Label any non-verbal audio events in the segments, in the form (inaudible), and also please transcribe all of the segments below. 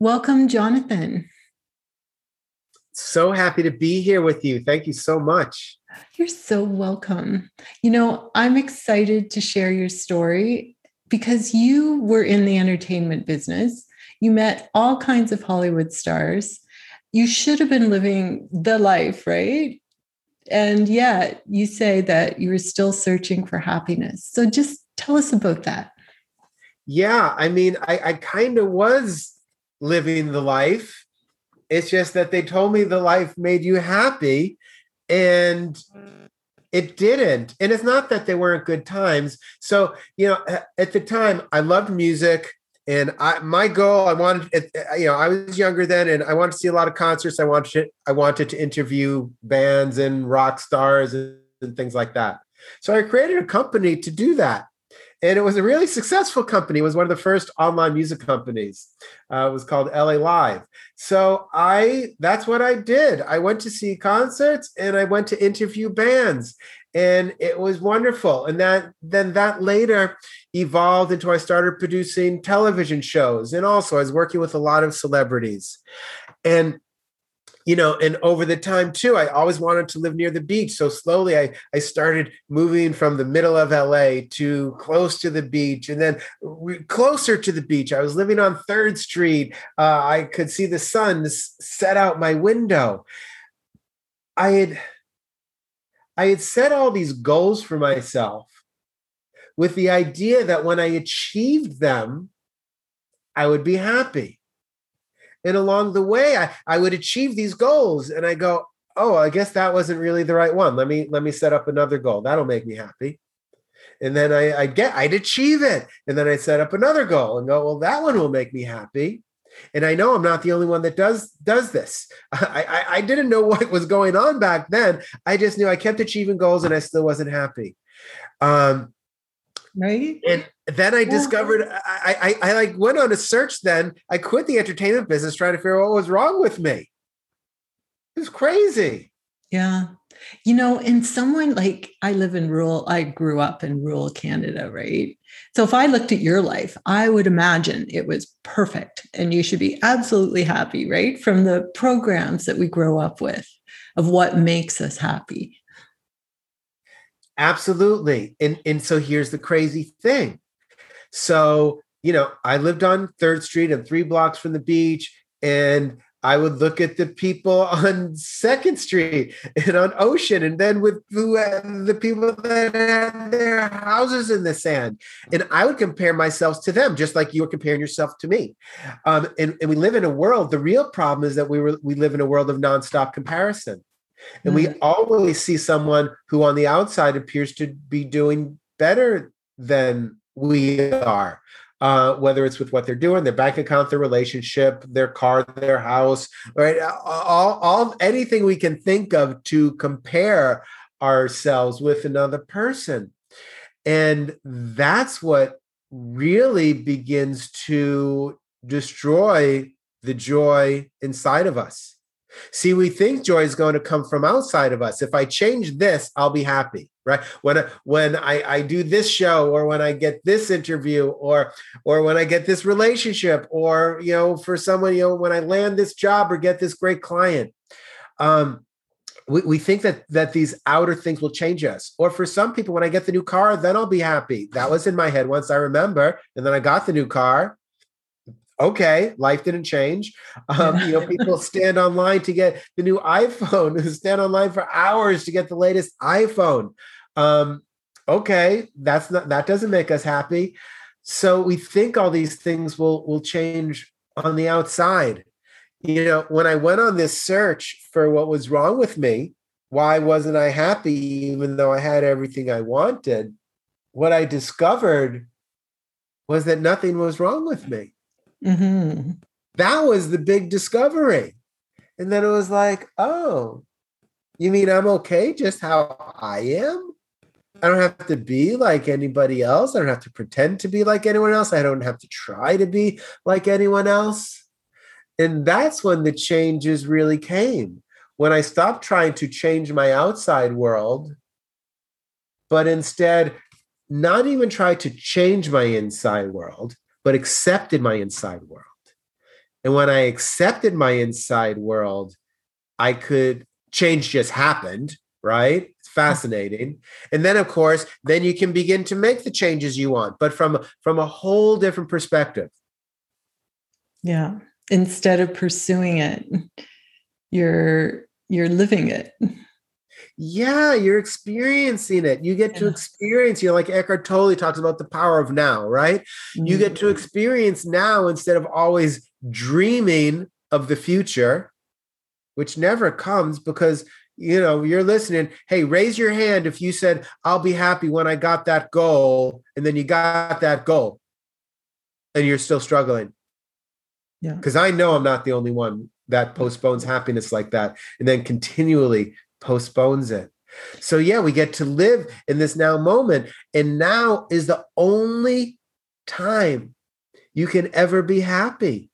Welcome, Jonathan. So happy to be here with you. Thank you so much. You're so welcome. You know, I'm excited to share your story because you were in the entertainment business. You met all kinds of Hollywood stars. You should have been living the life, right? And yet you say that you were still searching for happiness. So just tell us about that. Yeah, I mean, I, I kind of was living the life. It's just that they told me the life made you happy and it didn't. And it's not that they weren't good times. So, you know, at the time I loved music and I my goal I wanted uh, you know, I was younger then and I wanted to see a lot of concerts. I wanted to, I wanted to interview bands and rock stars and things like that. So I created a company to do that and it was a really successful company. It was one of the first online music companies. Uh, it was called LA Live. So I that's what I did. I went to see concerts and I went to interview bands, and it was wonderful. And that then that later evolved into I started producing television shows, and also I was working with a lot of celebrities, and you know and over the time too i always wanted to live near the beach. So slowly i i started moving from the middle of la to close to the beach. And then closer to the beach i was living on third street. Uh, i could see the sun set out my window. I had i had set all these goals for myself with the idea that when i achieved them i would be happy and along the way I, I would achieve these goals and i go oh i guess that wasn't really the right one let me let me set up another goal that'll make me happy and then I, i'd get I'd achieve it, and then I set up another goal and go, well, that one will make me happy. And I know I'm not the only one that does does this. (laughs) I, I, I didn't know (laughs) what was going on back then. I just knew I kept achieving goals and I still wasn't happy. Um, right? And then i discovered I, I i like went on a search then. I quit the entertainment business trying to figure out what was wrong with me. It was crazy. Yeah. You know and someone like i live in rural i grew up in rural canada right? So if i looked at your life i would imagine it was perfect and you should be absolutely happy right? From the programs that we grow up with of what makes us happy Absolutely. And and so here's the crazy thing. So, you know, I lived on 3rd Street and 3 blocks from the beach and I would look at the people (laughs) on Second Street and on Ocean, and then with the people that had their houses in the sand, and I would compare myself to them, just like you were comparing yourself to me. Um, and, and we live in a world. The real problem is that we were we live in a world of nonstop comparison. And mm-hmm. we always see someone who on the outside appears to be doing better than we are. Uh, whether it's with what they're doing, their bank account, their relationship, their car, their house, right? All, all anything we can think of to compare ourselves with another person. And that's what really begins to destroy the joy inside of us. See, we think joy is going to come from outside of us. If I change this, I'll be happy, right? When I, when I, I do this show, or when I get this interview, or or when I get this relationship, or you know, for someone, you know, when I land this job or get this great client, um, we, we think that that these outer things will change us. Or for some people, when I get the new car, then I'll be happy. That was in my head once I remember, and then I got the new car, okay, life didn't change. Um, you know, people (laughs) stand online to get the new iPhone, stand online for hours to get the latest iPhone. Um, okay, that's not that doesn't make us happy. So we think all these things will will change on the outside. You know, when I went on this search for what was wrong with me, why wasn't I happy even though I had everything I wanted? what I discovered was that nothing was wrong with me. Mm-hmm. That was the big discovery. And then it was like, oh, you mean I'm okay just how I am? I don't have to be like anybody else. I don't have to pretend to be like anyone else. I don't have to try to be like anyone else. And that's when the changes really came. When I stopped trying to change my outside world, but instead not even try to change my inside world, but accepted my inside world. And when I accepted my inside world, I could change just happened, right? It's fascinating. And then of course, then you can begin to make the changes you want, but from from a whole different perspective. Yeah. Instead of pursuing it, you're you're living it yeah, you're experiencing it. You get to experience, you know, like Eckhart Tolle talks about the power of now, right? You get to mm-hmm. experience now instead of always dreaming of the future, which never comes because you know you're listening hey raise your hand if you said i'll be happy when i got that goal and then you got that goal and you're still struggling yeah because i know i'm not the only one that postpones happiness like that and then continually postpones it. So, yeah, we get to live in this now moment. And now is the only time you can ever be happy.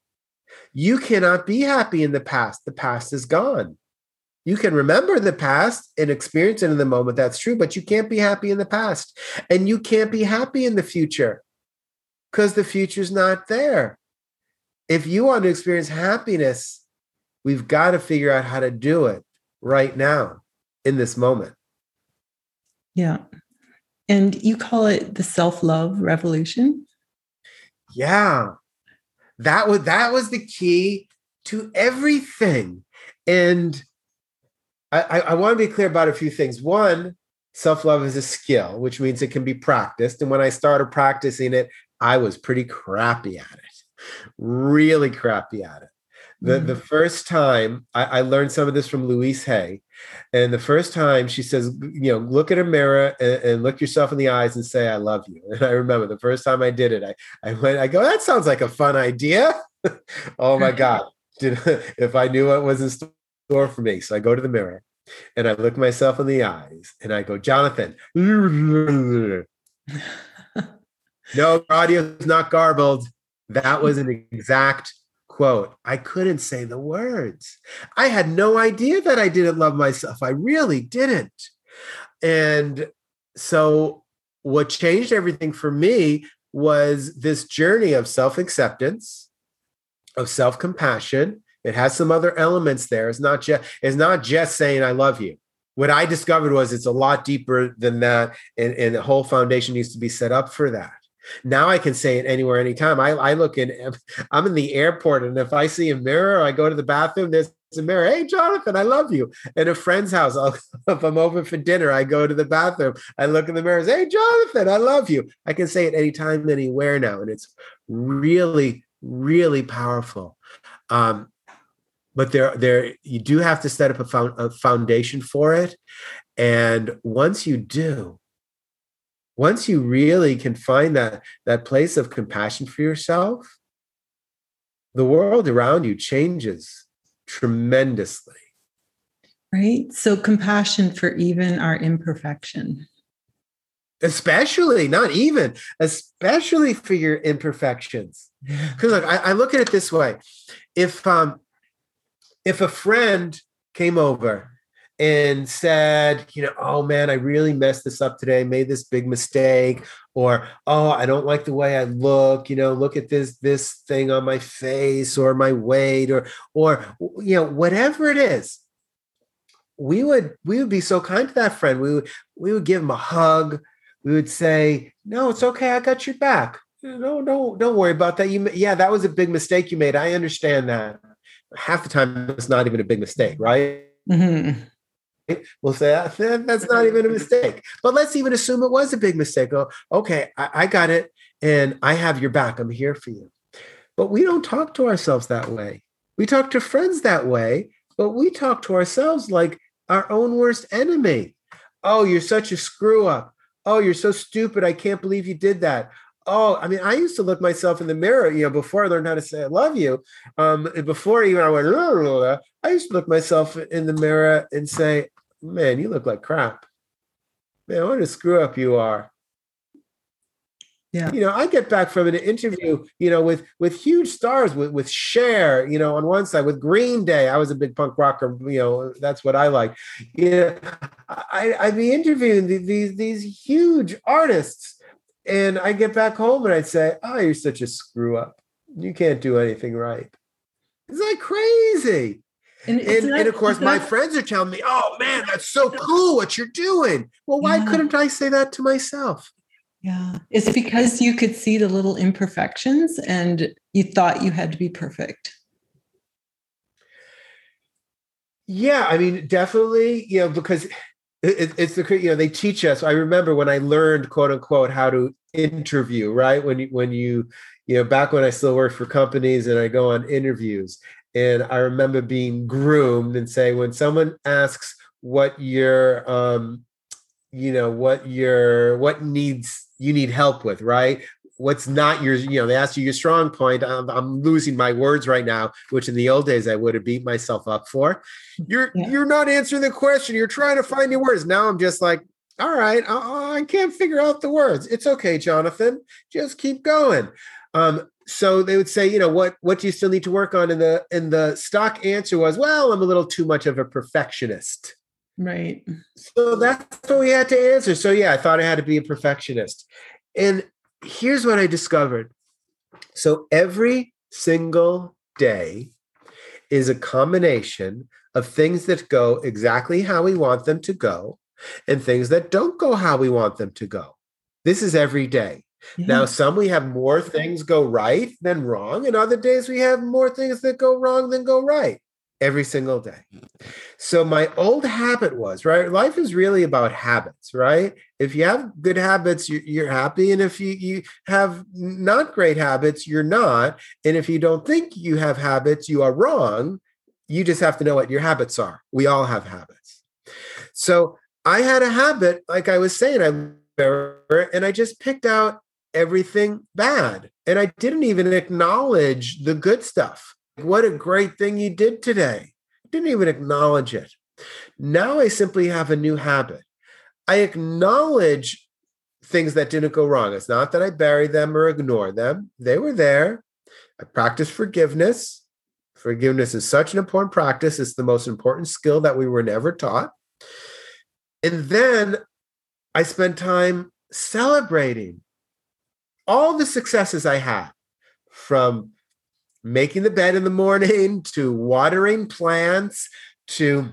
You cannot be happy in the past. The past is gone. You can remember the past and experience it in the moment. That's true, but you can't be happy in the past. And you can't be happy in the future because the future's not there. If you want to experience happiness, we've got to figure out how to do it right now in this moment. Yeah. And you call it the self-love revolution? Yeah. That was that was the key to everything. And I, I, I want to be clear about a few things. One, self-love is a skill, which means it can be practiced. And when I started practicing it, I was pretty crappy at it. Really crappy at it. The, mm. the first time I, I, learned some of this from Louise Hay, and the first time she says, you know, look at a mirror and, and, look yourself in the eyes and say, I love you. And I remember the first time I did it, I, I went, I go, that sounds like a fun idea. (laughs) oh my God. (laughs) Did, (laughs) if I knew what was in store for me. So I go to the mirror and I look myself in the eyes and I go, Jonathan. no, audio is not garbled. That was an exact quote, I couldn't say the words. I had no idea that I didn't love myself. I really didn't. And so, what changed everything for me was this journey of self acceptance, of self compassion. It has some other elements there. It's not just it's not just saying I love you. What I discovered was it's a lot deeper than that, and, and the whole foundation needs to be set up for that. Now I can say it anywhere, anytime. I, I look in, I'm in the airport, and if I see a mirror, I go to the bathroom, there's a mirror. Hey, Jonathan, I love you. At a friend's house, (laughs) I'll, if I'm over for dinner, I go to the bathroom, I look in the mirror, hey, Jonathan, I love you. I can say it anytime, anywhere now. And it's really, really powerful. Um, but there, there, you do have to set up a, found, a foundation for it. And once you do, once you really can find that that place of compassion for yourself the world around you changes tremendously. Right? So compassion for even our imperfection. Especially not even especially for your imperfections. Because look I, I, look at it this way. If um if a friend came over and said, you know, oh man, I really messed this up today, made this big mistake, or oh, I don't like the way I look, you know, look at this this thing on my face or my weight or or you know, whatever it is. We would we would be so kind to that friend. We would we would give him a hug. We would say, "No, it's okay. I got your back. No, no, don't worry about that. You yeah, that was a big mistake you made. I understand that." Half the time it's not even a big mistake, right? Mm-hmm we'll say ah, that's not even a mistake. But let's even assume it was a big mistake. Oh, okay, I, I got it, and I have your back. I'm here for you. But we don't talk to ourselves that way. We talk to friends that way, but we talk to ourselves like our own worst enemy. Oh, you're such a screw up. oh you're so stupid i can't believe you did that oh i mean i used to look myself in the mirror you know before i learned how to say i love you um before even i went i used to look myself in the mirror and say man you look like crap man what a screw up you are yeah. You know, I get back from an interview, you know, with with huge stars, with with Cher, you know, on one side, with Green Day. I was a big punk rocker, you know, that's what I like. You know, I I'd be interviewing these these huge artists, and I get back home and I'd say, "Oh, you're such a screw up. You can't do anything right." It's like crazy. And, and, and, of course, my friends are telling me, "Oh man, that's so cool what you're doing." Well, why yeah. couldn't I say that to myself? Yeah. It's because you could see the little imperfections and you thought you had to be perfect. Yeah, I mean, definitely, you know, because it, it's the you know they teach us. I remember when I learned quote unquote how to interview, right? When you when you you know back when I still worked for companies and I go on interviews, and I remember being groomed and say when someone asks what your um you know what your what needs you need help with, right? What's not your, you know, they ask you your strong point. I'm, I'm, losing my words right now, which in the old days I would have beat myself up for. You're yeah. you're not answering the question. You're trying to find your words. Now I'm just like, all right, I, I can't figure out the words. It's okay, Jonathan. Just keep going. Um, so they would say, you know, what what do you still need to work on? And the and the stock answer was, well, I'm a little too much of a perfectionist. Right. So that's what we had to answer. So yeah, I thought I had to be a perfectionist. And here's what I discovered. So every single day is a combination of things that go exactly how we want them to go and things that don't go how we want them to go. This is every day. Yeah. Now, some we have more things go right than wrong, and other days we have more things that go wrong than go right every single day. So my old habit was, right? Life is really about habits, right? If you have good habits, you're, you're, happy. And if you, you have not great habits, you're not. And if you don't think you have habits, you are wrong. You just have to know what your habits are. We all have habits. So I had a habit, like I was saying, I and I just picked out everything bad. And I didn't even acknowledge the good stuff. What a great thing you did today. Didn't even acknowledge it. Now I simply have a new habit. I acknowledge things that didn't go wrong. It's not that I bury them or ignore them, they were there. I practice forgiveness. Forgiveness is such an important practice, it's the most important skill that we were never taught. And then I spend time celebrating all the successes I had from making the bed in the morning (laughs) to watering plants to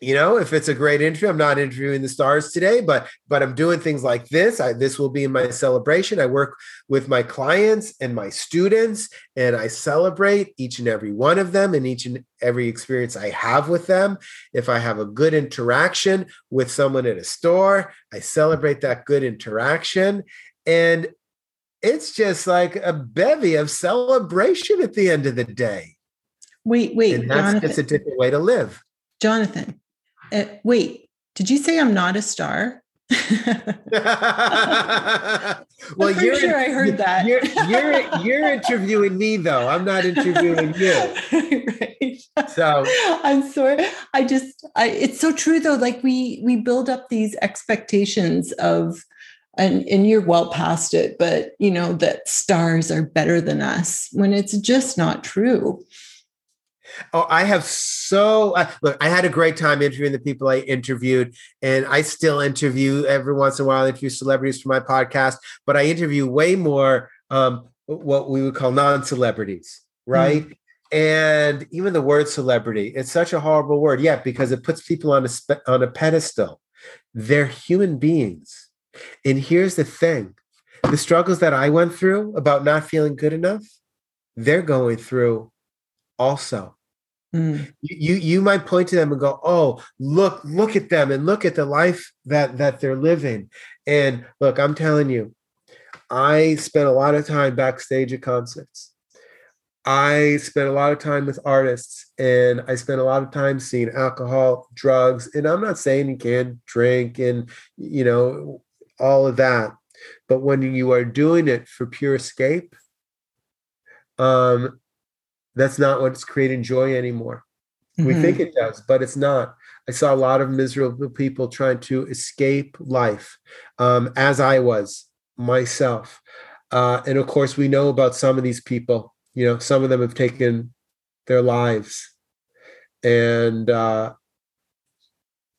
you know if it's a great interview i'm not interviewing the stars today but but i'm doing things like this. I, this will be my celebration. I work with my clients and my students and i celebrate each and every one of them and each and every experience i have with them. If i have a good interaction with someone at a store i celebrate that good interaction. And it's just like a bevy of celebration at the end of the day. Wait, wait, and that's Jonathan. just a different way to live. Jonathan, uh, wait, did you say I'm not a star? (laughs) well, I'm you're sure I heard that. You're, you're you're interviewing me though. I'm not interviewing you. (laughs) right. So I'm sorry. I just I it's so true though. Like we we build up these expectations of and and you're well past it but you know that stars are better than us when it's just not true. Oh i have so uh, look i had a great time interviewing the people i interviewed and i still interview every once in a while. I interview celebrities for my podcast but i interview way more um, what we would call non-celebrities right? Mm-hmm. and even the word celebrity it's such a horrible word. Yeah because it puts people on a spe- on a pedestal. They're human beings and here's the thing the struggles that I went through about not feeling good enough, they're going through also. Mm. You, you might point to them and go, "Oh, look, look at them, and look at the life that that they're living." And look, I'm telling you, I spent a lot of time backstage at concerts. I spent a lot of time with artists, and I spent a lot of time seeing alcohol, drugs. And I'm not saying you can't drink and you know all of that. But when you are doing it for pure escape, um, that's not what's creating joy anymore. Mm-hmm. We think it does, but it's not. I saw a lot of miserable people trying to escape life, um, as I was myself. Uh, and of course, we know about some of these people. You know, some of them have taken their lives, and uh,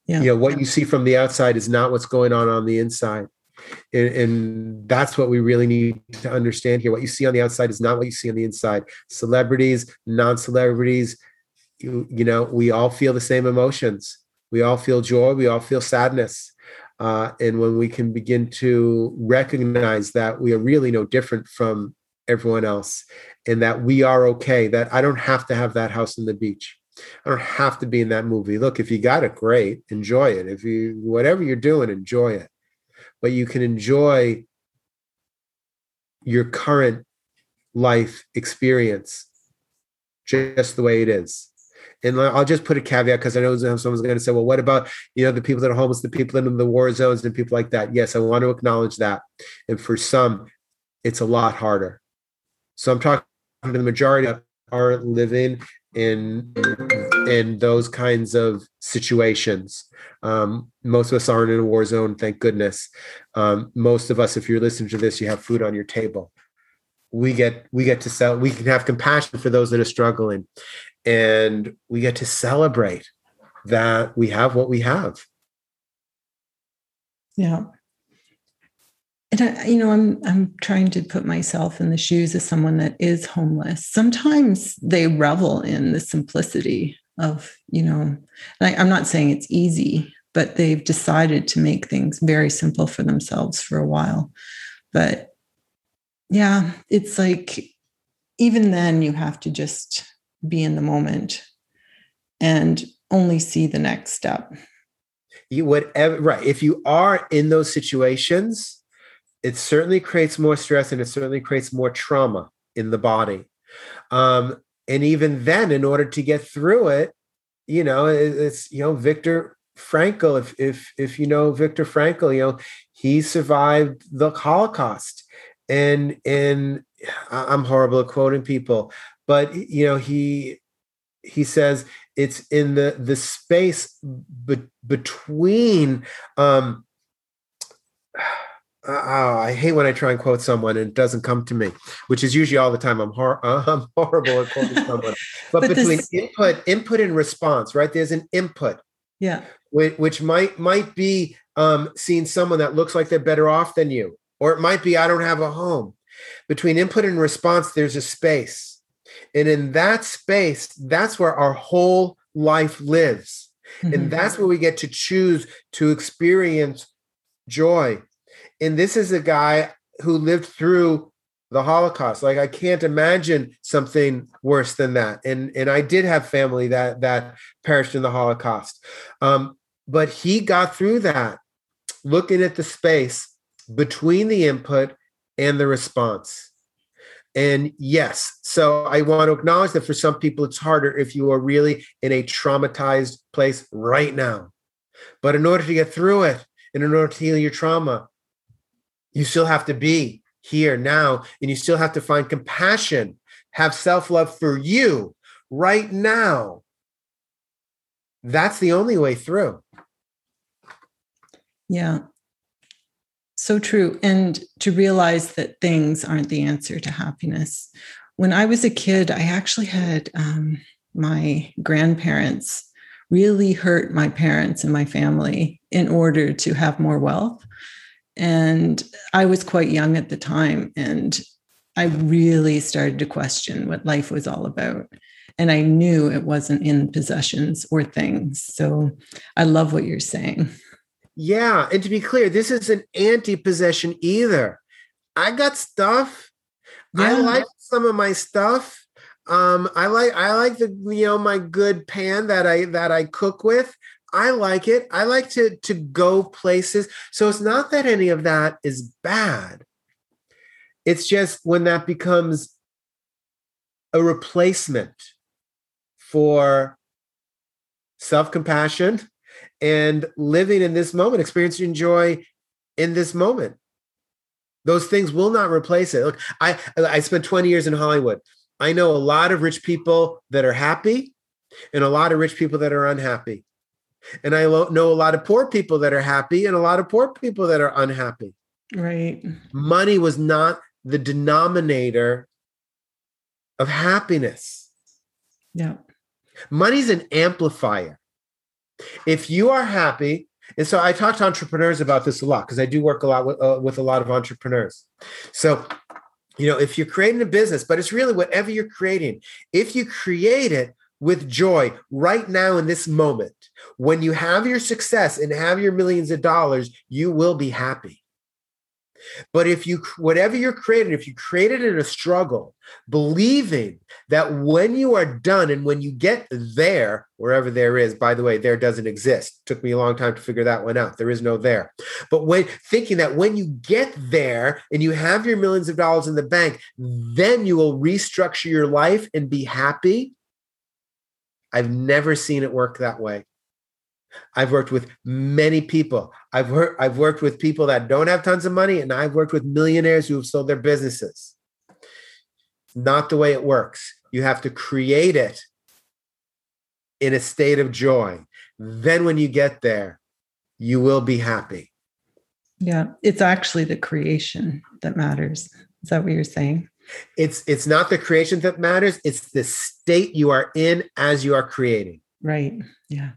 yeah. you know what you see from the outside is not what's going on on the inside. And, and, that's what we really need to understand here. What you see on the outside is not what you see on the inside. Celebrities, non-celebrities, you, you know, we all feel the same emotions. We all feel joy. We all feel sadness. Uh, and when we can begin to recognize that we are really no different from everyone else and that we are okay, that I don't have to have that house on the beach. I don't have to be in that movie. Look, if you got it, great, enjoy it. If you, whatever you're doing, enjoy it. But you can enjoy your current life experience just the way it is and I'll just put a caveat because I know someone's going to say, well, what about, you know, the people that are homeless, the people in the war zones and people like that? Yes, I want to acknowledge that. And for some, it's a lot harder. So I'm talking to the majority that are living in in those kinds of situations. Um, most of us aren't in a war zone, thank goodness. Um, most of us, if you're listening to this, you have food on your table. We get we get to sell. We can have compassion for those that are struggling, and we get to celebrate that we have what we have yeah and I, you know i'm i'm trying to put myself in the shoes of someone that is homeless sometimes they revel in the simplicity of you know I, i'm not saying it's easy but they've decided to make things very simple for themselves for a while but yeah it's like even then you have to just be in the moment and only see the next step. You whatever right. If you are in those situations, it certainly creates more stress and it certainly creates more trauma in the body. Um, and even then, in order to get through it, you know, it's you know, Viktor Frankl, if if if you know Viktor Frankl, you know, he survived the Holocaust. And and I'm horrible at quoting people, but you know he he says it's in the the space be- between um oh, I hate when I try and quote someone and it doesn't come to me, which is usually all the time. I'm, hor- (laughs) I'm horrible at quoting (laughs) someone. But, but between this... input, input and response, right? There's an input, yeah, which, which might might be um, seeing someone that looks like they're better off than you, or it might be I don't have a home. Between input and response, there's a space and in that space, that's where our whole life lives. Mm-hmm. And that's where we get to choose to experience joy. And this is a guy who lived through the Holocaust. Like I can't imagine something worse than that. And and I did have family that that perished in the Holocaust. Um, but he got through that, looking at the space between the input and the response. And yes, so I want to acknowledge that for some people it's harder if you are really in a traumatized place right now. But in order to get through it, and in order to heal your trauma, you still have to be here now, and you still have to find compassion, have self love for you right now. That's the only way through. Yeah. So true. And to realize that things aren't the answer to happiness. When I was a kid, I actually had um, my grandparents really hurt my parents and my family in order to have more wealth. And I was quite young at the time. And I really started to question what life was all about. And I knew it wasn't in possessions or things. So I love what you're saying. Yeah, and to be clear, this is an anti-possession either. I got stuff. Yeah. I like some of my stuff. Um, I like I like the you know my good pan that I that I cook with. I like it. I like to to go places. So it's not that any of that is bad. It's just when that becomes a replacement for self-compassion and living in this moment, experiencing joy in this moment. Those things will not replace it. Look, I I spent 20 years in Hollywood. I know a lot of rich people that are happy and a lot of rich people that are unhappy. And I know a lot of poor people that are happy and a lot of poor people that are unhappy. Right. Money was not the denominator of happiness. Yeah. Money's an amplifier. If you are happy, and so I talk to entrepreneurs about this a lot because I do work a lot with, uh, with a lot of entrepreneurs. So, you know, if you're creating a business, but it's really whatever you're creating, if you create it with joy right now in this moment, when you have your success and have your millions of dollars, you will be happy. But if you, whatever you're creating, if you create it in a struggle, believing that when you are done and when you get there, wherever there is, by the way, there doesn't exist. Took me a long time to figure that one out. There is no there. But when thinking that when you get there and you have your millions of dollars in the bank, then you will restructure your life and be happy. I've never seen it work that way. I've worked with many people. I've worked, I've worked with people that don't have tons of money, and I've worked with millionaires who have sold their businesses. Not the way it works. You have to create it in a state of joy. Then, when you get there, you will be happy. Yeah, it's actually the creation that matters. Is that what you're saying? It's it's not the creation that matters. It's the state you are in as you are creating. Right. Yeah.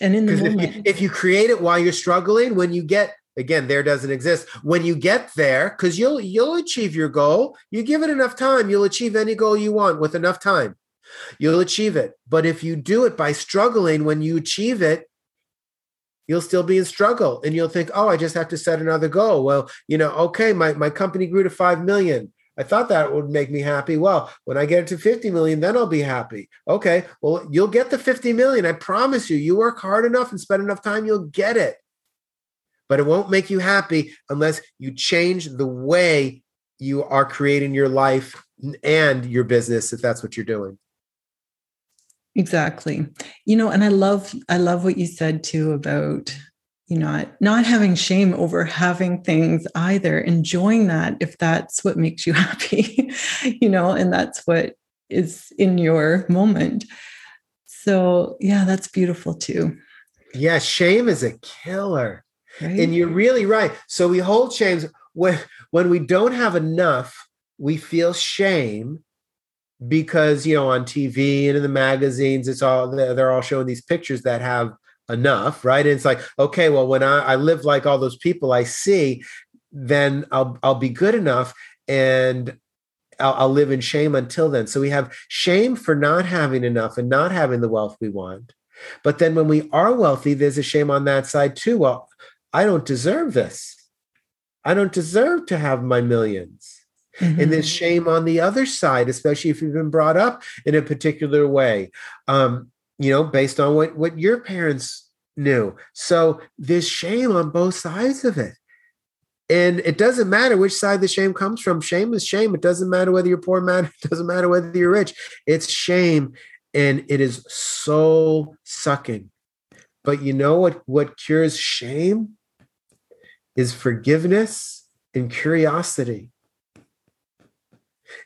And in the moment, if you, if you create it while you're struggling, when you get again, there doesn't exist. When you get there, because you'll you'll achieve your goal. You give it enough time, you'll achieve any goal you want with enough time. You'll achieve it. But if you do it by struggling, when you achieve it, you'll still be in struggle and you'll think, oh, I just have to set another goal. Well, you know, okay, my, my company grew to 5 million. I thought that would make me happy. Well, when I get it to 50 million, then I'll be happy. Okay. Well, you'll get the 50 million. I promise you. You work hard enough and spend enough time, you'll get it. But it won't make you happy unless you change the way you are creating your life and your business, if that's what you're doing. Exactly. You know, and I love I love what you said too about you know not having shame over having things either enjoying that if that's what makes you (laughs) happy you know and that's what is in your moment. So yeah that's beautiful too. Yeah shame is a killer. Right? and you're really right. So we hold shame when when we don't have enough we feel shame because you know on tv and in the magazines it's all they're all showing these pictures that have enough, right? And it's like, okay, well, when I, I live like all those people I see, then I'll I'll be good enough and I'll, I'll live in shame until then. So we have shame for not having enough and not having the wealth we want. But then when we are wealthy, there's a shame on that side too. Well, I don't deserve this. I don't deserve to have my 1000000s mm-hmm. And there's shame on the other side, especially if you've been brought up in a particular way. Um, you know, based on what what your parents knew. So there's shame on both sides of it. And it doesn't matter which side the shame comes from. Shame is shame. It doesn't matter whether you're poor, man. (laughs) It doesn't matter whether you're rich. It's shame. And it is soul sucking. But you know what, what cures shame? Is forgiveness and curiosity.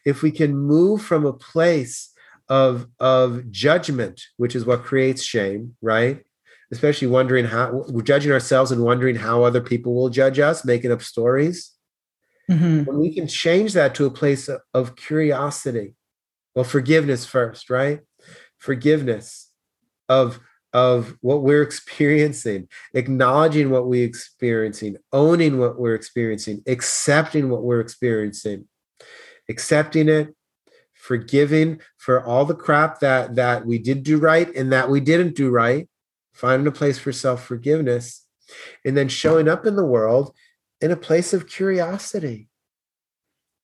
If we can move from a place of of judgment, which is what creates shame, right? Especially wondering how we're judging ourselves and wondering how other people will judge us, making up stories. Mm-hmm. When we can change that to a place of, of curiosity, well, forgiveness first, right? Forgiveness of of what we're experiencing, acknowledging what we're experiencing, owning what we're experiencing, accepting what we're experiencing, accepting it, forgiving for all the crap that that we did do right and that we didn't do right finding a place for self-forgiveness and then showing up in the world in a place of curiosity.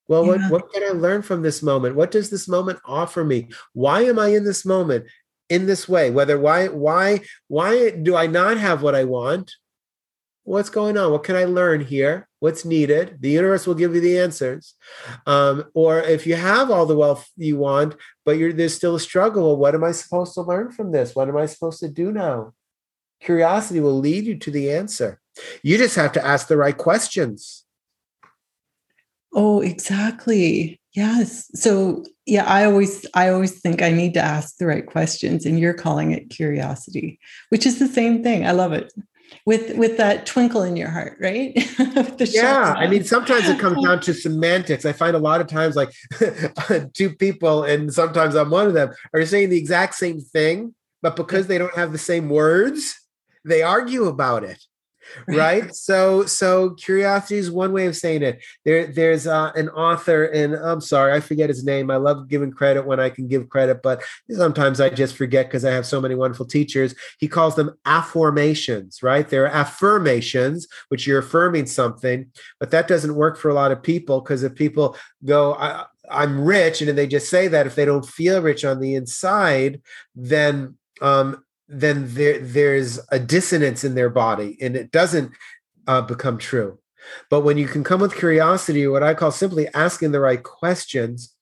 Well yeah. what, what can i learn from this moment? What does this moment offer me? Why am i in this moment in this way? Whether why why why do i not have what i want what's going on? What can I learn here? What's needed? The universe will give you the answers. Um, or if you have all the wealth you want, but there's still a struggle, well, what am I supposed to learn from this? What am I supposed to do now? Curiosity will lead you to the answer. You just have to ask the right questions. Oh, exactly. Yes. So, yeah, I always I always think I need to ask the right questions and you're calling it curiosity, which is the same thing. I love it. With with that twinkle in your heart, right? (laughs) yeah, I mean sometimes it comes (laughs) down to semantics. I find a lot of times like (laughs) two people and sometimes I'm one of them are saying the exact same thing, but because they don't have the same words, they argue about it right? (laughs) So so curiosity is one way of saying it. There there's uh, an author and i'm sorry i forget his name. I love giving credit when i can give credit but sometimes i just forget because i have so many wonderful teachers. He calls them affirmations right? They're affirmations which you're affirming something but that doesn't work for a lot of people because if people go I, i'm rich and they just say that if they don't feel rich on the inside then um, then there there's a dissonance in their body and it doesn't uh, become true. But when you can come with curiosity what i call simply asking the right questions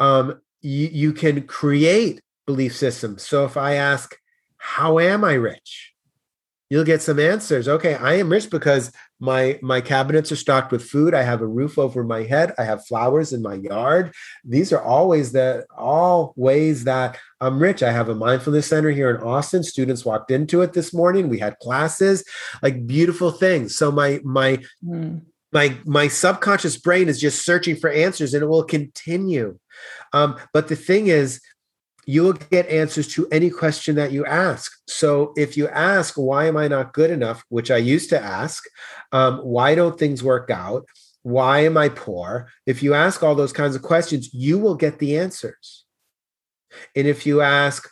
um, you, you can create belief systems. So if i ask how am i rich? You'll get some answers. Okay i am rich because my my cabinets are stocked with food. I have a roof over my head. I have flowers in my yard. These are always the all ways that i'm rich. I have a mindfulness center here in austin. Students walked into it this morning. We had classes like beautiful things. So my my mm. my my subconscious brain is just searching for answers and it will continue. Um, but the thing is you will get answers to any question that you ask. So if you ask, why am I not good enough, which I used to ask, um, why don't things work out? Why am I poor? If you ask all those kinds of questions, you will get the answers. And if you ask,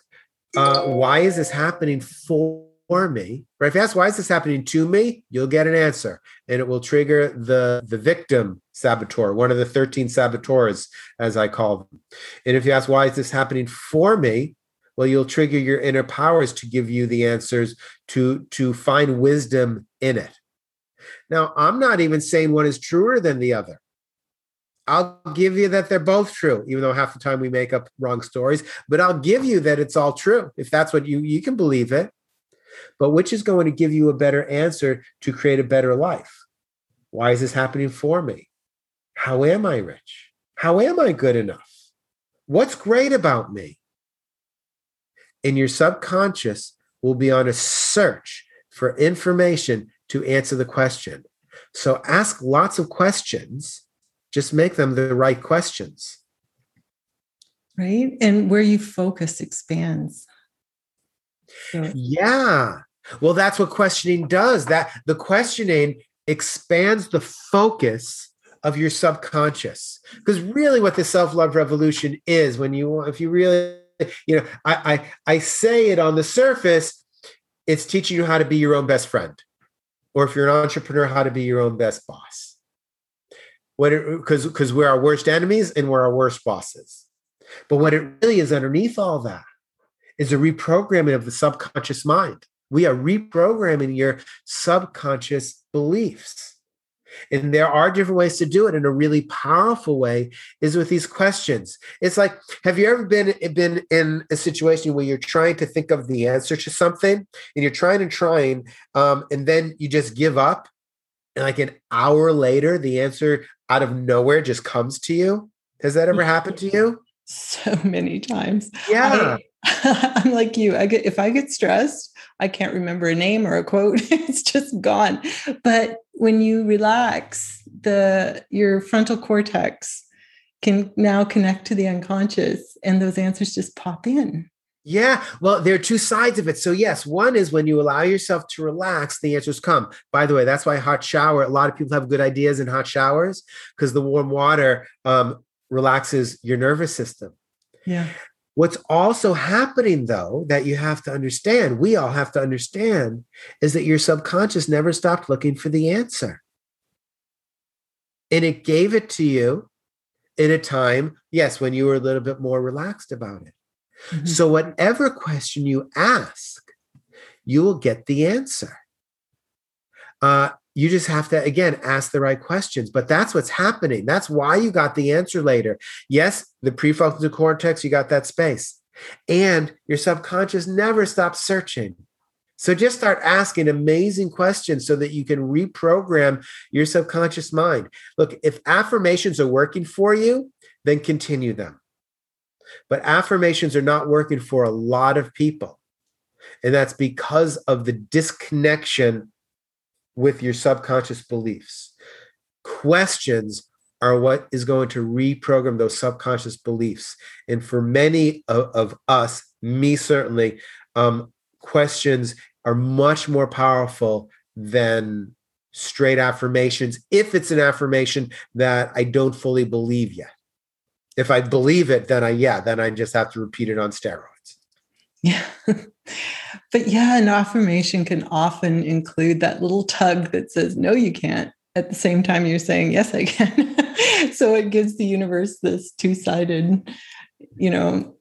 uh, why is this happening for me, right? If you ask why is this happening to me, you'll get an answer, and it will trigger the the victim saboteur, one of the thirteen saboteurs, as I call them. And if you ask why is this happening for me, well, you'll trigger your inner powers to give you the answers to to find wisdom in it. Now, I'm not even saying one is truer than the other. I'll give you that they're both true, even though half the time we make up wrong stories. But I'll give you that it's all true. If that's what you you can believe it. But which is going to give you a better answer to create a better life? Why is this happening for me? How am I rich? How am I good enough? What's great about me? And your subconscious will be on a search for information to answer the question. So ask lots of questions, just make them the right questions. Right. And where you focus expands. Yeah. Well, that's what questioning does. That the questioning expands the focus of your subconscious. Because really what the self-love revolution is when you if you really you know, I I I say it on the surface, it's teaching you how to be your own best friend. Or if you're an entrepreneur, how to be your own best boss. What because because we're our worst enemies and we're our worst bosses. But what it really is underneath all that is a reprogramming of the subconscious mind. We are reprogramming your subconscious beliefs. And there are different ways to do it. And a really powerful way is with these questions. It's like, have you ever been, been in a situation where you're trying to think of the answer to something and you're trying and trying, um, and then you just give up? And like an hour later, the answer out of nowhere just comes to you? Has that ever happened to you? So many times. Yeah. (laughs) I'm like you. I get if I get stressed, I can't remember a name or a quote. (laughs) it's just gone. But when you relax, the your frontal cortex can now connect to the unconscious and those answers just pop in. Yeah, well, there are two sides of it. So, yes, one is when you allow yourself to relax, the answers come. By the way, that's why hot shower, a lot of people have good ideas in hot showers because the warm water um, relaxes your nervous system. Yeah. What's also happening, though, that you have to understand, we all have to understand, is that your subconscious never stopped looking for the answer. And it gave it to you in a time, yes, when you were a little bit more relaxed about it. Mm-hmm. So, whatever question you ask, you will get the answer. Uh, you just have to again ask the right questions but that's what's happening that's why you got the answer later yes the prefrontal cortex you got that space and your subconscious never stops searching So just start asking amazing questions so that you can reprogram your subconscious mind. Look, if affirmations are working for you, then continue them. But affirmations are not working for a lot of people. And that's because of the disconnection with your subconscious beliefs. Questions are what is going to reprogram those subconscious beliefs. And for many of, of us, me certainly, um, questions are much more powerful than straight affirmations if it's an affirmation that I don't fully believe yet. If I believe it, then I, yeah, then I just have to repeat it on steroids. Yeah. (laughs) but yeah, an affirmation can often include that little tug that says, no, you can't. At the same time, you're saying, yes, I can. (laughs) so it gives the universe this two sided, you know,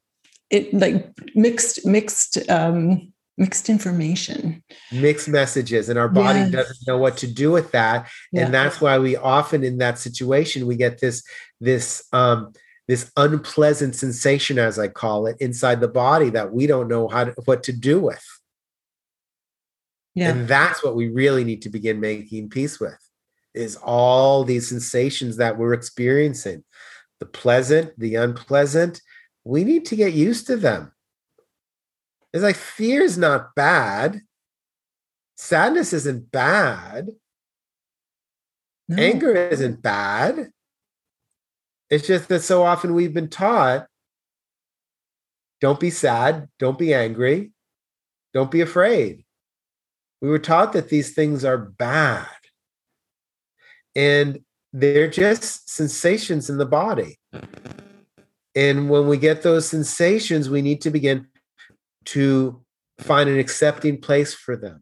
it like mixed, mixed, um, mixed information mixed messages and our body yes. doesn't know what to do with that yeah. and that's why we often in that situation we get this this um this unpleasant sensation, as I call it, inside the body that we don't know how to, what to do with. Yeah. And that's what we really need to begin making peace with is all these sensations that we're experiencing the pleasant, the unpleasant. We need to get used to them. It's like fear is not bad, sadness isn't bad, no. anger isn't bad. It's just that so often we've been taught don't be sad, don't be angry, don't be afraid. We were taught that these things are bad. And they're just sensations in the body. And when we get those sensations, we need to begin to find an accepting place for them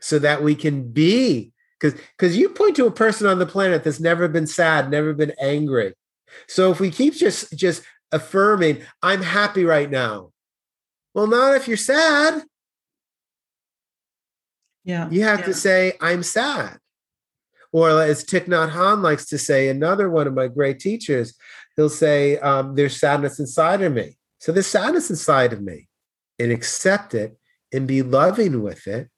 so that we can be because because you point to a person on the planet that's never been sad never been angry so if we keep just just affirming, I'm happy right now. Well, not if you're sad. Yeah. You have yeah. to say, I'm sad. Or as Thich Nhat Hanh likes to say, another one of my great teachers, he'll say, um, there's sadness inside of me. So there's sadness inside of me and accept it and be loving with it.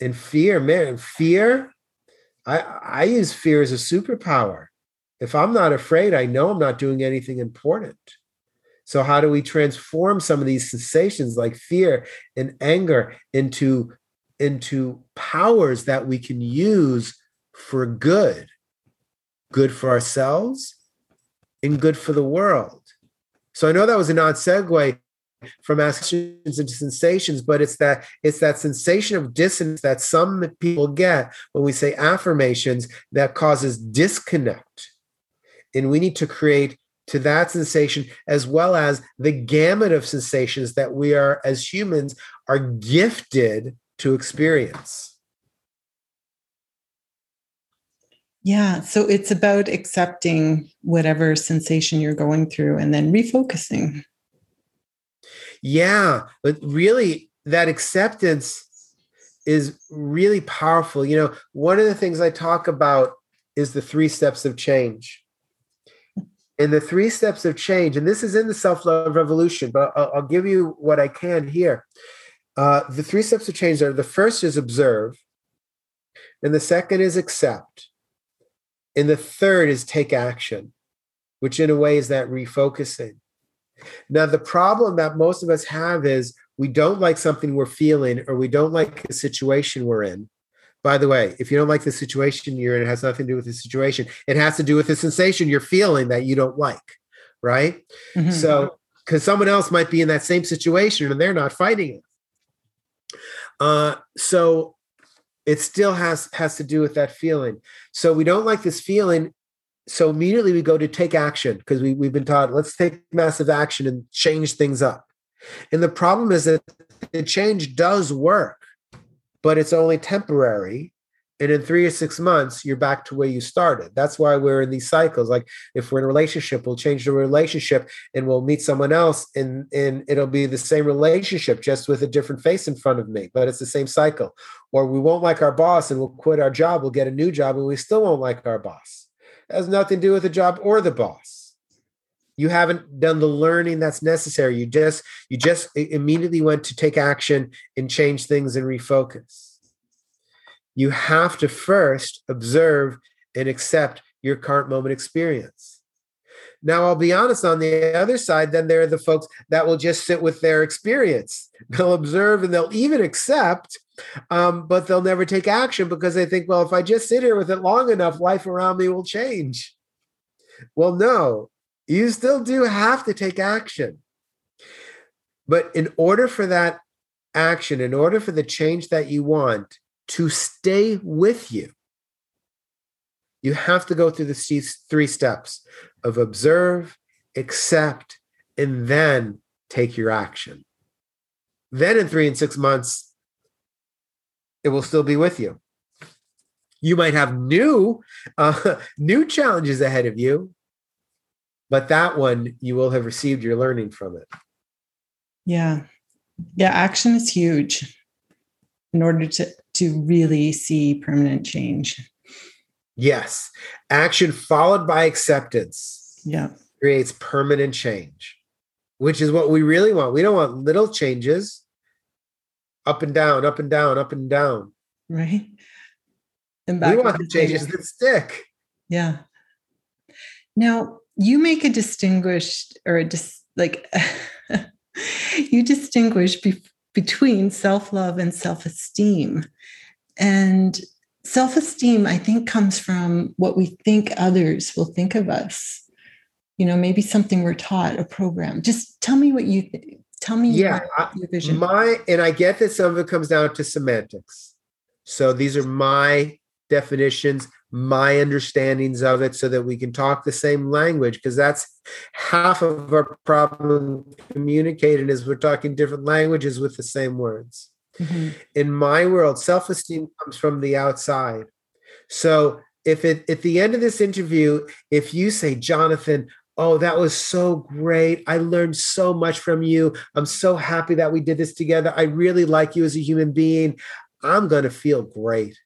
And fear, man, fear, I, I use fear as a superpower. If I'm not afraid, I know I'm not doing anything important. So, how do we transform some of these sensations like fear and anger into, into powers that we can use for good? Good for ourselves and good for the world. So, I know that was an odd segue from actions into sensations but it's that it's that sensation of dissonance that some people get when we say affirmations that causes disconnect and we need to create to that sensation as well as the gamut of sensations that we are as humans are gifted to experience. Yeah so it's about accepting whatever sensation you're going through and then refocusing. Yeah but really that acceptance is really powerful. You know one of the things i talk about is the three steps of change in the three steps of change, and this is in the self love revolution, but I'll, I'll, give you what I can here. Uh, the three steps of change are the first is observe, and the second is accept, and the third is take action, which in a way is that refocusing. Now, the problem that most of us have is we don't like something we're feeling or we don't like a situation we're in. By the way, if you don't like the situation you're in, it has nothing to do with the situation. It has to do with the sensation you're feeling that you don't like, right? Mm-hmm. So, because someone else might be in that same situation and they're not fighting it. Uh, so it still has has to do with that feeling. So we don't like this feeling. So immediately we go to take action because we, we've been taught let's take massive action and change things up. And the problem is that the change does work but it's only temporary. And in three or six months, you're back to where you started. That's why we're in these cycles. Like if we're in a relationship, we'll change the relationship and we'll meet someone else and, and it'll be the same relationship, just with a different face in front of me, but it's the same cycle. Or we won't like our boss and we'll quit our job, we'll get a new job and we still won't like our boss. It has nothing to do with the job or the boss. You haven't done the learning that's necessary. You just you just immediately went to take action and change things and refocus. You have to first observe and accept your current moment experience. Now, I'll be honest, on the other side, then there are the folks that will just sit with their experience. They'll observe and they'll even accept, um, but they'll never take action because they think, well, if I just sit here with it long enough, life around me will change. Well, no, you still do have to take action. But in order for that action, in order for the change that you want to stay with you, you have to go through the three steps of observe, accept, and then take your action. Then in three and six months, it will still be with you. You might have new, uh, (laughs) new challenges ahead of you, but that one you will have received your learning from it. Yeah, yeah. Action is huge in order to to really see permanent change. Yes. Action followed by acceptance. Yeah. Creates permanent change, which is what we really want. We don't want little changes up and down, up and down, up and down. Right. And back we want the changes that stick. Yeah. Now, you make a distinguished or a dis, like (laughs) you distinguish be, between self-love and self-esteem. And self esteem, I think, comes from what we think others will think of us. You know, maybe something we're taught, a program. Just tell me what you th- tell me. Yeah, your vision. My and I get that some of it comes down to semantics. So these are my definitions, my understandings of it, so that we can talk the same language. Because that's half of our problem communicating is we're talking different languages with the same words. Mm-hmm. In my world, self esteem comes from the outside. So if it, at the end of this interview, if you say, Jonathan, oh, that was so great. I learned so much from you. I'm so happy that we did this together. I really like you as a human being. I'm going to feel great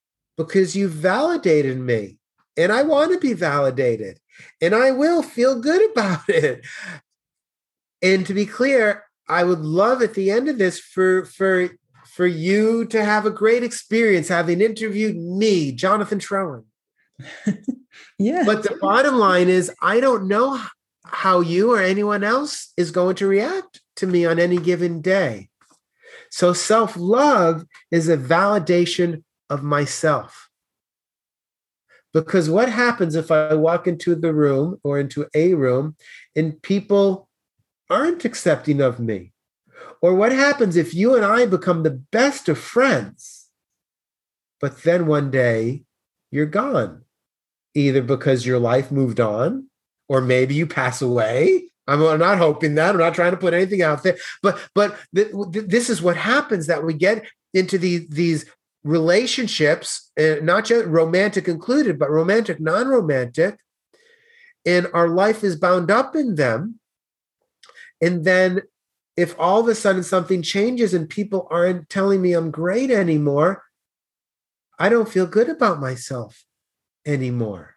because you validated me and I want to be validated and I will feel good (laughs) about it. And to be clear, I would love at the end of this for for for you to have a great experience having interviewed me, Jonathan Troen. (laughs) yeah. But the bottom line is, I don't know how you or anyone else is going to react to me on any given day. So self love is a validation of myself. Because what happens if I walk into the room or into a room and people aren't accepting of me? Or what happens if you and I become the best of friends, but then one day you're gone, either because your life moved on, or maybe you pass away. I'm not hoping that. I'm not trying to put anything out there, but but th- th- this is what happens that we get into these these relationships, uh, not just romantic included, but romantic, non-romantic, and our life is bound up in them. And then if all of a sudden something changes and people aren't telling me I'm great anymore, I don't feel good about myself anymore.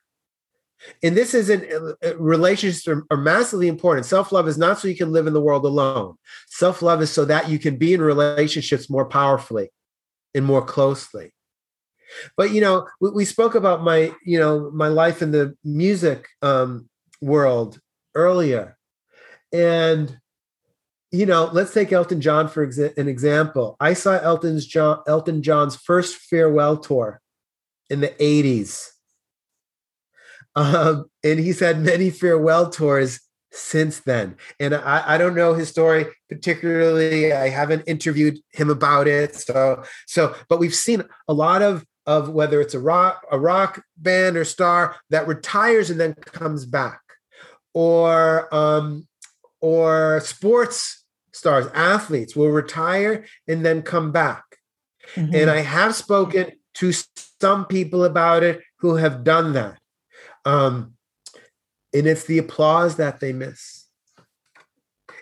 And this isn't uh, uh, relationships are, are massively important. Self love is not so you can live in the world alone. Self love is so that you can be in relationships more powerfully and more closely. But you know, we, we spoke about my you know my life in the music um, world earlier, and you know, let's take Elton John for exa- an example. I saw Elton's John, Elton John's first farewell tour in the 80s. Um, and he's had many farewell tours since then. And I, I don't know his story particularly. I haven't interviewed him about it. So, so, but we've seen a lot of of whether it's a rock, a rock band or star that retires and then comes back, or um, or sports stars, athletes will retire and then come back. Mm-hmm. And I have spoken to some people about it who have done that. Um, and it's the applause that they miss.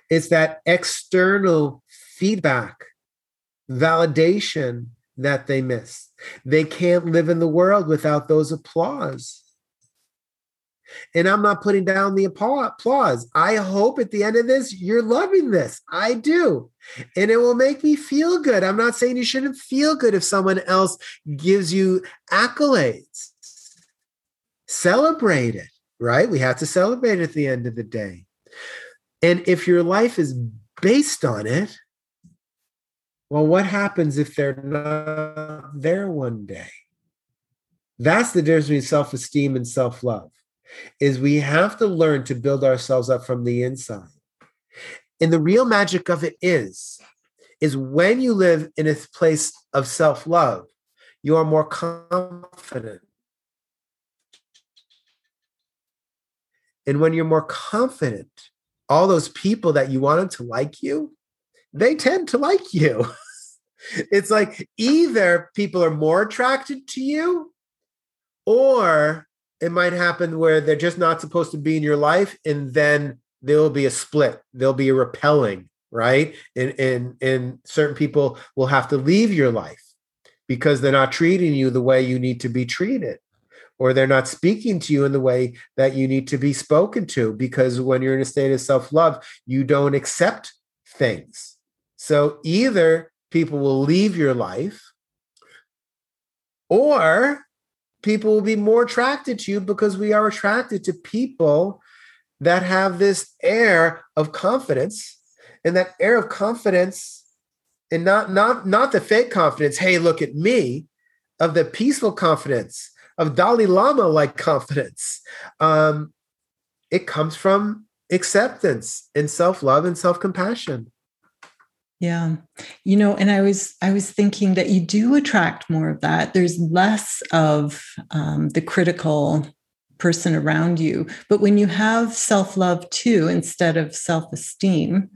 It's that external feedback, validation that they miss. They can't live in the world without those applause. And I'm not putting down the applause. I hope at the end of this, you're loving this. I do. And it will make me feel good. I'm not saying you shouldn't feel good if someone else gives you accolades. Celebrate it, right? We have to celebrate at the end of the day. And if your life is based on it, well, what happens if they're not there one day? That's the difference between self-esteem and self-love. Is we have to learn to build ourselves up from the inside. And the real magic of it is is when you live in a place of self-love, you are more confident. And when you're more confident, all those people that you wanted to like you, they tend to like you. (laughs) it's like either people are more attracted to you or it might happen where they're just not supposed to be in your life and then there'll be a split. There'll be a repelling right? And and and certain people will have to leave your life because they're not treating you the way you need to be treated or they're not speaking to you in the way that you need to be spoken to because when you're in a state of self-love you don't accept things. So either people will leave your life or people will be more attracted to you because we are attracted to people that have this air of confidence and that air of confidence and not not not the fake confidence hey look at me of the peaceful confidence of dalai lama like confidence um, it comes from acceptance and self-love and self-compassion yeah. You know, and I was I was thinking that you do attract more of that. There's less of um, the critical person around you. But when you have self-love too, instead of self-esteem,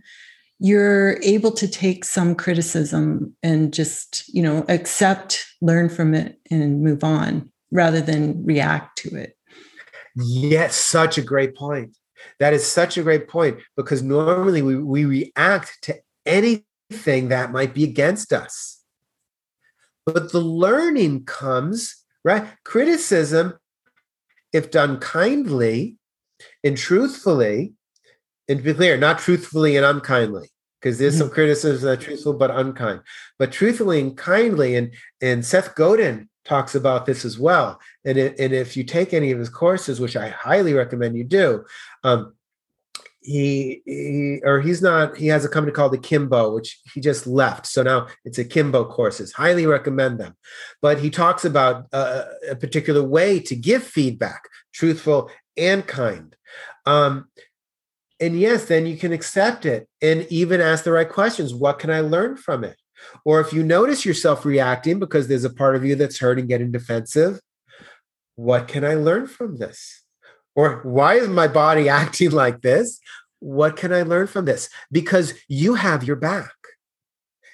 you're able to take some criticism and just, you know, accept, learn from it, and move on rather than react to it. Yes, such a great point. That is such a great point because normally we, we react to anything that might be against us. But the learning comes, right? Criticism, if done kindly and truthfully, and to be clear, not truthfully and unkindly, because there's mm-hmm. some criticism that truthful but unkind, but truthfully and kindly. And and Seth Godin talks about this as well. And, it, and if you take any of his courses, which I highly recommend you do, um, he, he or he's not he has a company called Akimbo which he just left. So now it's Akimbo courses. Highly recommend them. But he talks about a, a particular way to give feedback truthful and kind. Um, and yes then you can accept it and even ask the right questions. What can i learn from it or if you notice yourself reacting because there's a part of you that's hurting getting defensive what can i learn from this or why is my body (laughs) acting like this? What can I learn from this? Because you have your back.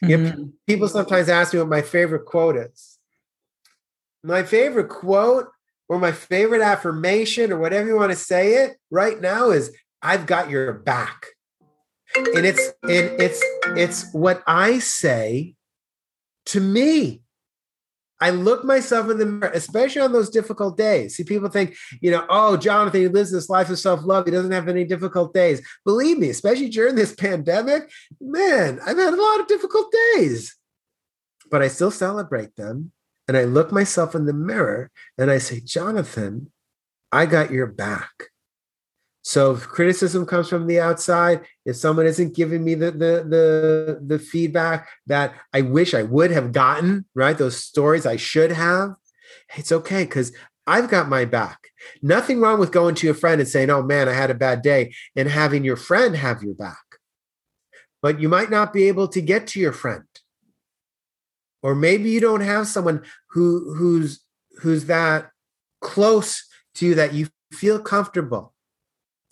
Mm-hmm. people sometimes ask me what my favorite quote is. My favorite quote or my favorite affirmation or whatever you want to say it right now is I've got your back. And it's and it's it's what I say to me. I look myself in the mirror, especially on those difficult days. See, people think, you know, oh, Jonathan, he lives this life of self love. He doesn't have any difficult days. Believe me, especially during this pandemic, man, I've had a lot of difficult days, but I still celebrate them. And I look myself in the mirror and I say, Jonathan, I got your back. So if criticism comes from the outside, if someone isn't giving me the the the the feedback that I wish I would have gotten, right? Those stories I should have, it's okay because I've got my back. Nothing wrong with going to your friend and saying, "Oh man, I had a bad day," and having your friend have your back. But you might not be able to get to your friend. Or maybe you don't have someone who who's who's that close to you that you feel comfortable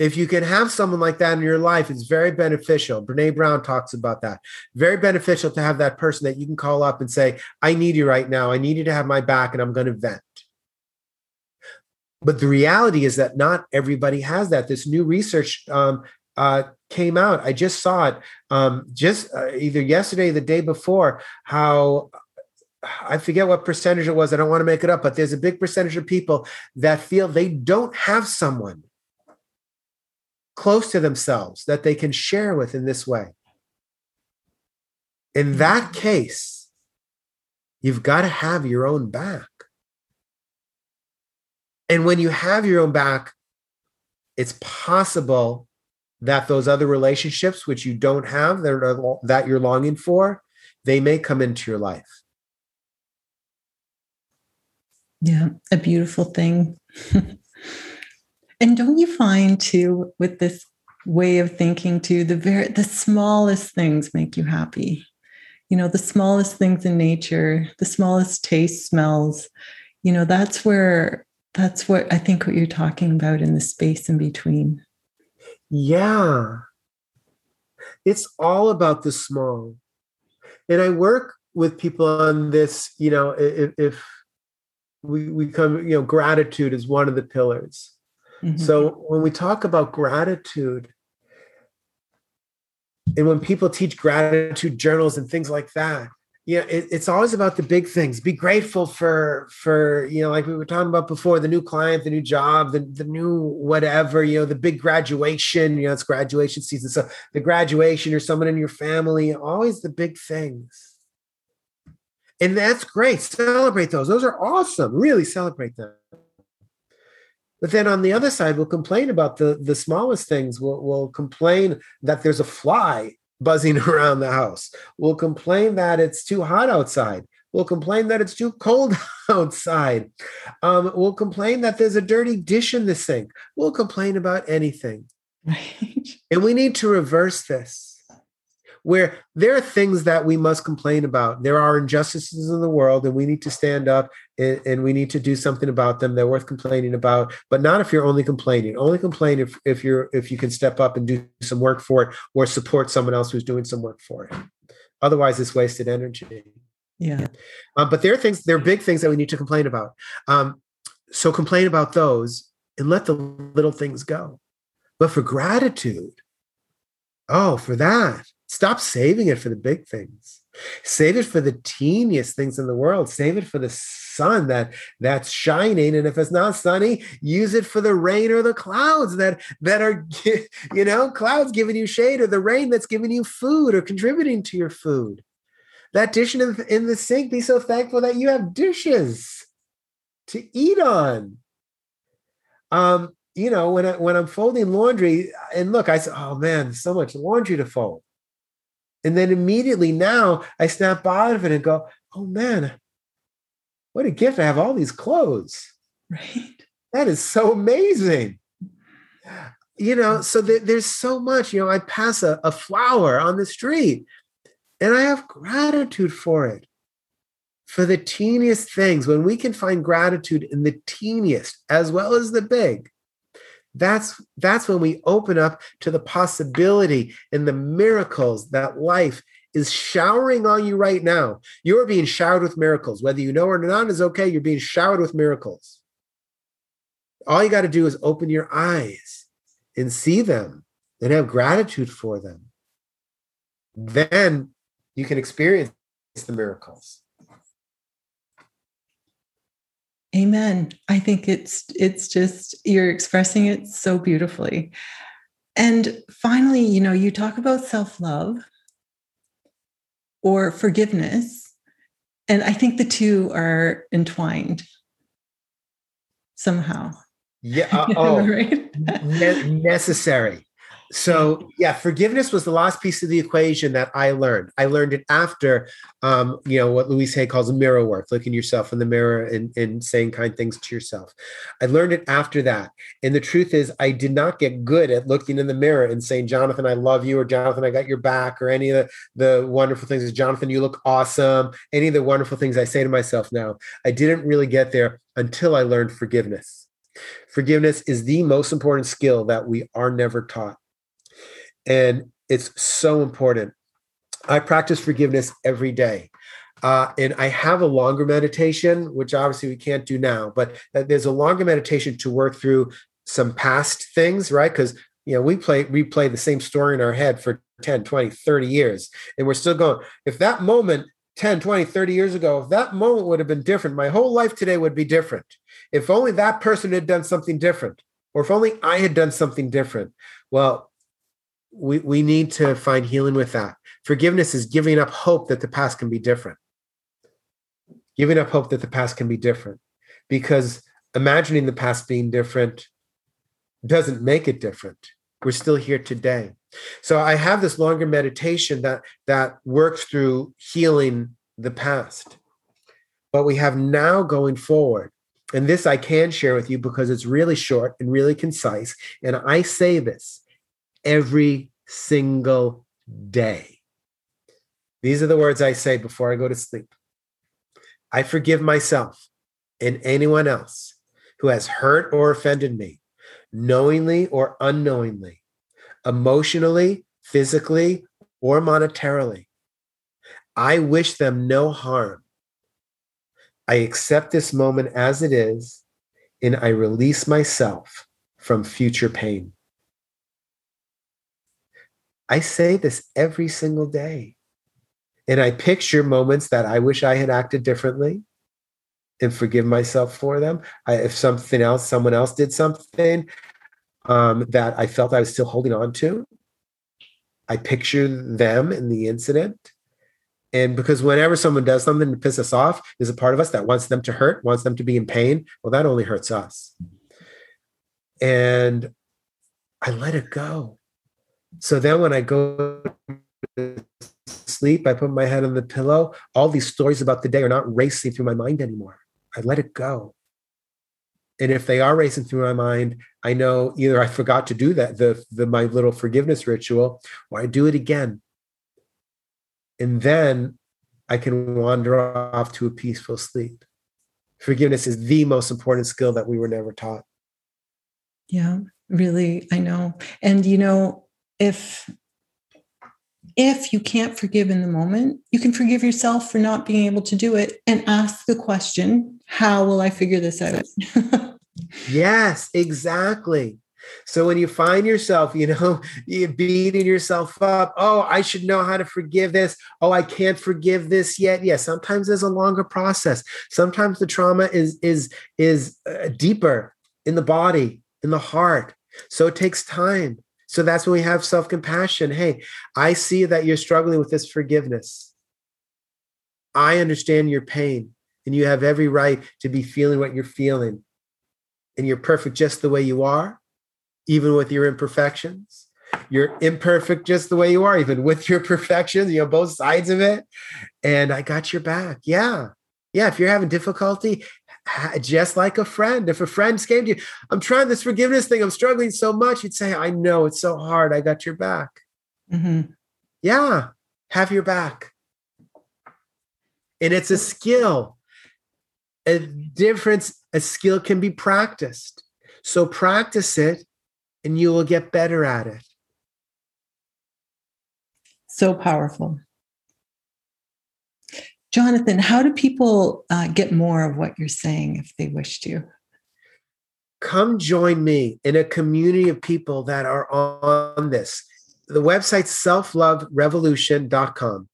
if you can have someone like that in your life, it's very beneficial. Brene Brown talks about that. Very beneficial to have that person that you can call up and say, I need you right now. I need you to have my back and I'm going to vent. But the reality is that not everybody has that. This new research um, uh, came out. I just saw it um, just uh, either yesterday or the day before, how I forget what percentage it was. I don't want to make it up, but there's a big percentage of people that feel they don't have someone close to themselves that they can share with in this way. In that mm-hmm. case, you've got to have your own back. And when you have your own back, it's possible that those other relationships which you don't have that, that you're longing for, they may come into your life. Yeah, a beautiful thing. (laughs) and don't you find too with this way of thinking too the very the smallest things make you happy. You know, the smallest things in nature, the smallest taste smells, you know, that's where that's what I think what you're talking about in the space in between. Yeah. It's all about the small. And I work with people on this, you know, if, if we, we come, you know, gratitude is one of the pillars. Mm-hmm. So when we talk about gratitude, and when people teach gratitude journals and things like that, yeah, it, it's always about the big things. Be grateful for for you know, like we were talking about before, the new client, the new job, the the new whatever, you know, the big graduation. You know, it's graduation season, so the graduation or someone in your family, always the big things. And that's great. Celebrate those. Those are awesome. Really celebrate them. But then on the other side, we'll complain about the the smallest things. We'll, we'll complain that there's a fly buzzing (laughs) around the house. We'll complain that it's too hot outside. We'll complain that it's too cold (laughs) outside. Um, we'll complain that there's a dirty dish in the sink. We'll complain about anything. Right. (laughs) And we need to reverse this where there are things that we must complain about. There are injustices in the world, and we need to stand up and, and, we need to do something about them. They're worth complaining about, but not if you're only complaining. Only complain if, if you're if you can step up and do some work for it or support someone else who's doing some work for it. Otherwise, it's wasted energy. Yeah. Um, but there are things, there are big things that we need to complain about. Um, so complain about those and let the little things go. But for gratitude, oh, for that, Stop saving it for the big things. Save it for the teeniest things in the world. Save it for the sun that that's shining. And if it's not sunny, use it for the rain or the clouds that that are (laughs) you know clouds giving you shade or the rain that's giving you food or contributing to your food. That dish in the, in the sink. Be so thankful that you have dishes to eat on. Um, you know, when I, when I'm folding laundry, and look, I said, "Oh man, so much laundry to fold." And then immediately now I snap out of it and go, oh man, what a gift. I have all these clothes. Right. That is so amazing. You know, so th- there's so much. You know, I pass a, a flower on the street and I have gratitude for it. For the teeniest things, when we can find gratitude in the teeniest as well as the big, that's that's when we open up to the possibility and the miracles that life is showering on you right now. You're being showered with miracles. Whether you know or not is okay. You're being showered with miracles. All you got to do is open your eyes and see them and have gratitude for them. Then you can experience the miracles Amen. I think it's it's just you're expressing it so beautifully. And finally, you know, you talk about self-love or forgiveness, and I think the two are entwined somehow. Yeah. Uh, (laughs) oh, right? ne- necessary. So yeah, forgiveness was the last piece of the equation that I learned. I learned it after, um, you know, what Louise Hay calls mirror work, looking yourself in the mirror and, and saying kind things to yourself. I learned it after that. And the truth is, I did not get good at looking in the mirror and saying, Jonathan, I love you, or Jonathan, I got your back, or any of the, the wonderful things. Jonathan, you look awesome. Any of the wonderful things I say to myself now. I didn't really get there until I learned forgiveness. Forgiveness is the most important skill that we are never taught. And it's so important. I practice forgiveness every day. Uh, and I have a longer meditation, which obviously we can't do now, but there's a longer meditation to work through some past things, right? Because you know, we play replay the same story in our head for 10, 20, 30 years, and we're still going. If that moment 10, 20, 30 years ago, if that moment would have been different, my whole life today would be different. If only that person had done something different. or if only I had done something different. Well, we, we need to find healing with that. Forgiveness is giving up hope that the past can be different. Giving up hope that the past can be different. Because imagining the past being different doesn't make it different. We're still here today. So I have this longer meditation that that works through healing the past. But we have now going forward. And this I can share with you because it's really short and really concise. And I say this every single day. These are the words I say before I go to sleep. I forgive myself and anyone else who has hurt or offended me, knowingly or unknowingly, emotionally, physically, or monetarily. I wish them no harm. I accept this moment as it is, and I release myself from future pain. I say this every single day. And I picture moments that I wish I had acted differently and forgive myself for them. I, if something else, someone else did something um, that I felt I was still holding on to, I picture them in the incident. And because whenever someone does something to piss us off, there's a part of us that wants them to hurt, wants them to be in pain. Well, that only hurts us. And I let it go. So then when I go to sleep, I put my head on the pillow. All these stories about the day are not racing through my mind anymore. I let it go. And if they are racing through my mind, I know either I forgot to do that, the, the my little forgiveness ritual, or I do it again. And then I can wander off to a peaceful sleep. Forgiveness is the most important skill that we were never taught. Yeah, really, I know. And you know, if if you can't forgive in the moment, you can forgive yourself for not being able to do it and ask the question, how will I figure this out? (laughs) yes, exactly. So when you find yourself, you know, (laughs) beating yourself up, oh, I should know how to forgive this. Oh, I can't forgive this yet. Yeah, sometimes there's a longer process. Sometimes the trauma is is is uh, deeper in the body, in the heart. So it takes time. So that's when we have self compassion. Hey, I see that you're struggling with this forgiveness. I understand your pain, and you have every right to be feeling what you're feeling. And you're perfect just the way you are, even with your imperfections. You're imperfect just the way you are, even with your (laughs) perfections, you know, both sides of it. And I got your back. Yeah. Yeah. If you're having difficulty, just like a friend. If a friend came to you, I'm trying this forgiveness thing, I'm struggling so much, you'd say, I know it's so hard. I got your back. Mm-hmm. Yeah, have your back. And it's a skill. A difference, a skill can be practiced. So practice it and you will get better at it. So powerful. Jonathan, how do people uh, get more of what you're saying if they wish to? Come join me in a community of people that are on this. The website's selfloverevolution.com.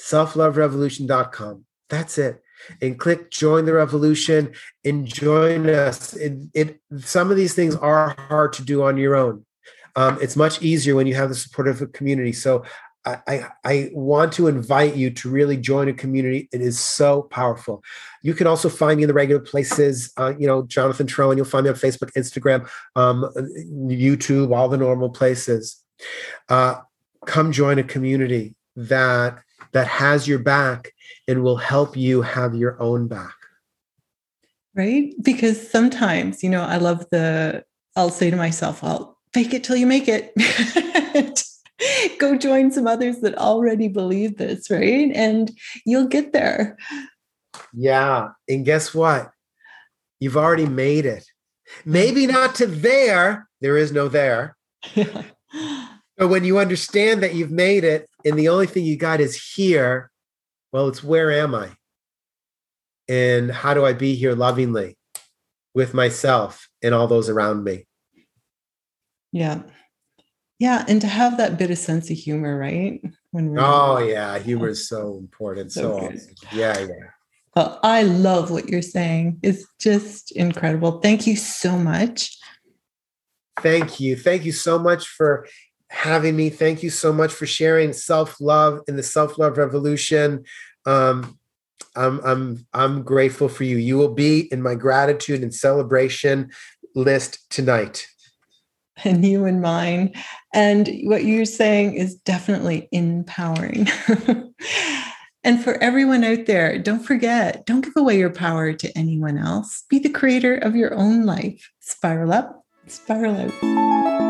Selfloverevolution.com. That's it. And click join the revolution and join us. It, it some of these things are hard to do on your own. Um, it's much easier when you have the support of a community. So I, I want to invite you to really join a community. It is so powerful. You can also find me in the regular places, uh, you know, Jonathan Troen. You'll find me on Facebook, Instagram, um, YouTube, all the normal places. Uh, come join a community that that has your back and will help you have your own back. Right? Because sometimes, you know, I love the. I'll say to myself, "I'll fake it till you make it." (laughs) go join some others that already believe this, right? And you'll get there. Yeah. And guess what? You've already made it. Maybe (laughs) not to there, there is no there. (laughs) but when you understand that you've made it and the only thing you got is here, well, it's where am I? And how do I be here lovingly with myself and all those around me? Yeah. Yeah, and to have that bit of sense of humor, right? When we're oh yeah, humor is so important. So, so awesome. yeah, yeah. Well, I love what you're saying. It's just incredible. Thank you so much. Thank you. Thank you so much for having me. Thank you so much for sharing self love in the self love revolution. Um, I'm I'm I'm grateful for you. You will be in my gratitude and celebration list tonight. (laughs) And you and mine. And what you're saying is definitely empowering. (laughs) and for everyone out there, don't forget, don't give away your power to anyone else. Be the creator of your own life. Spiral up, spiral out.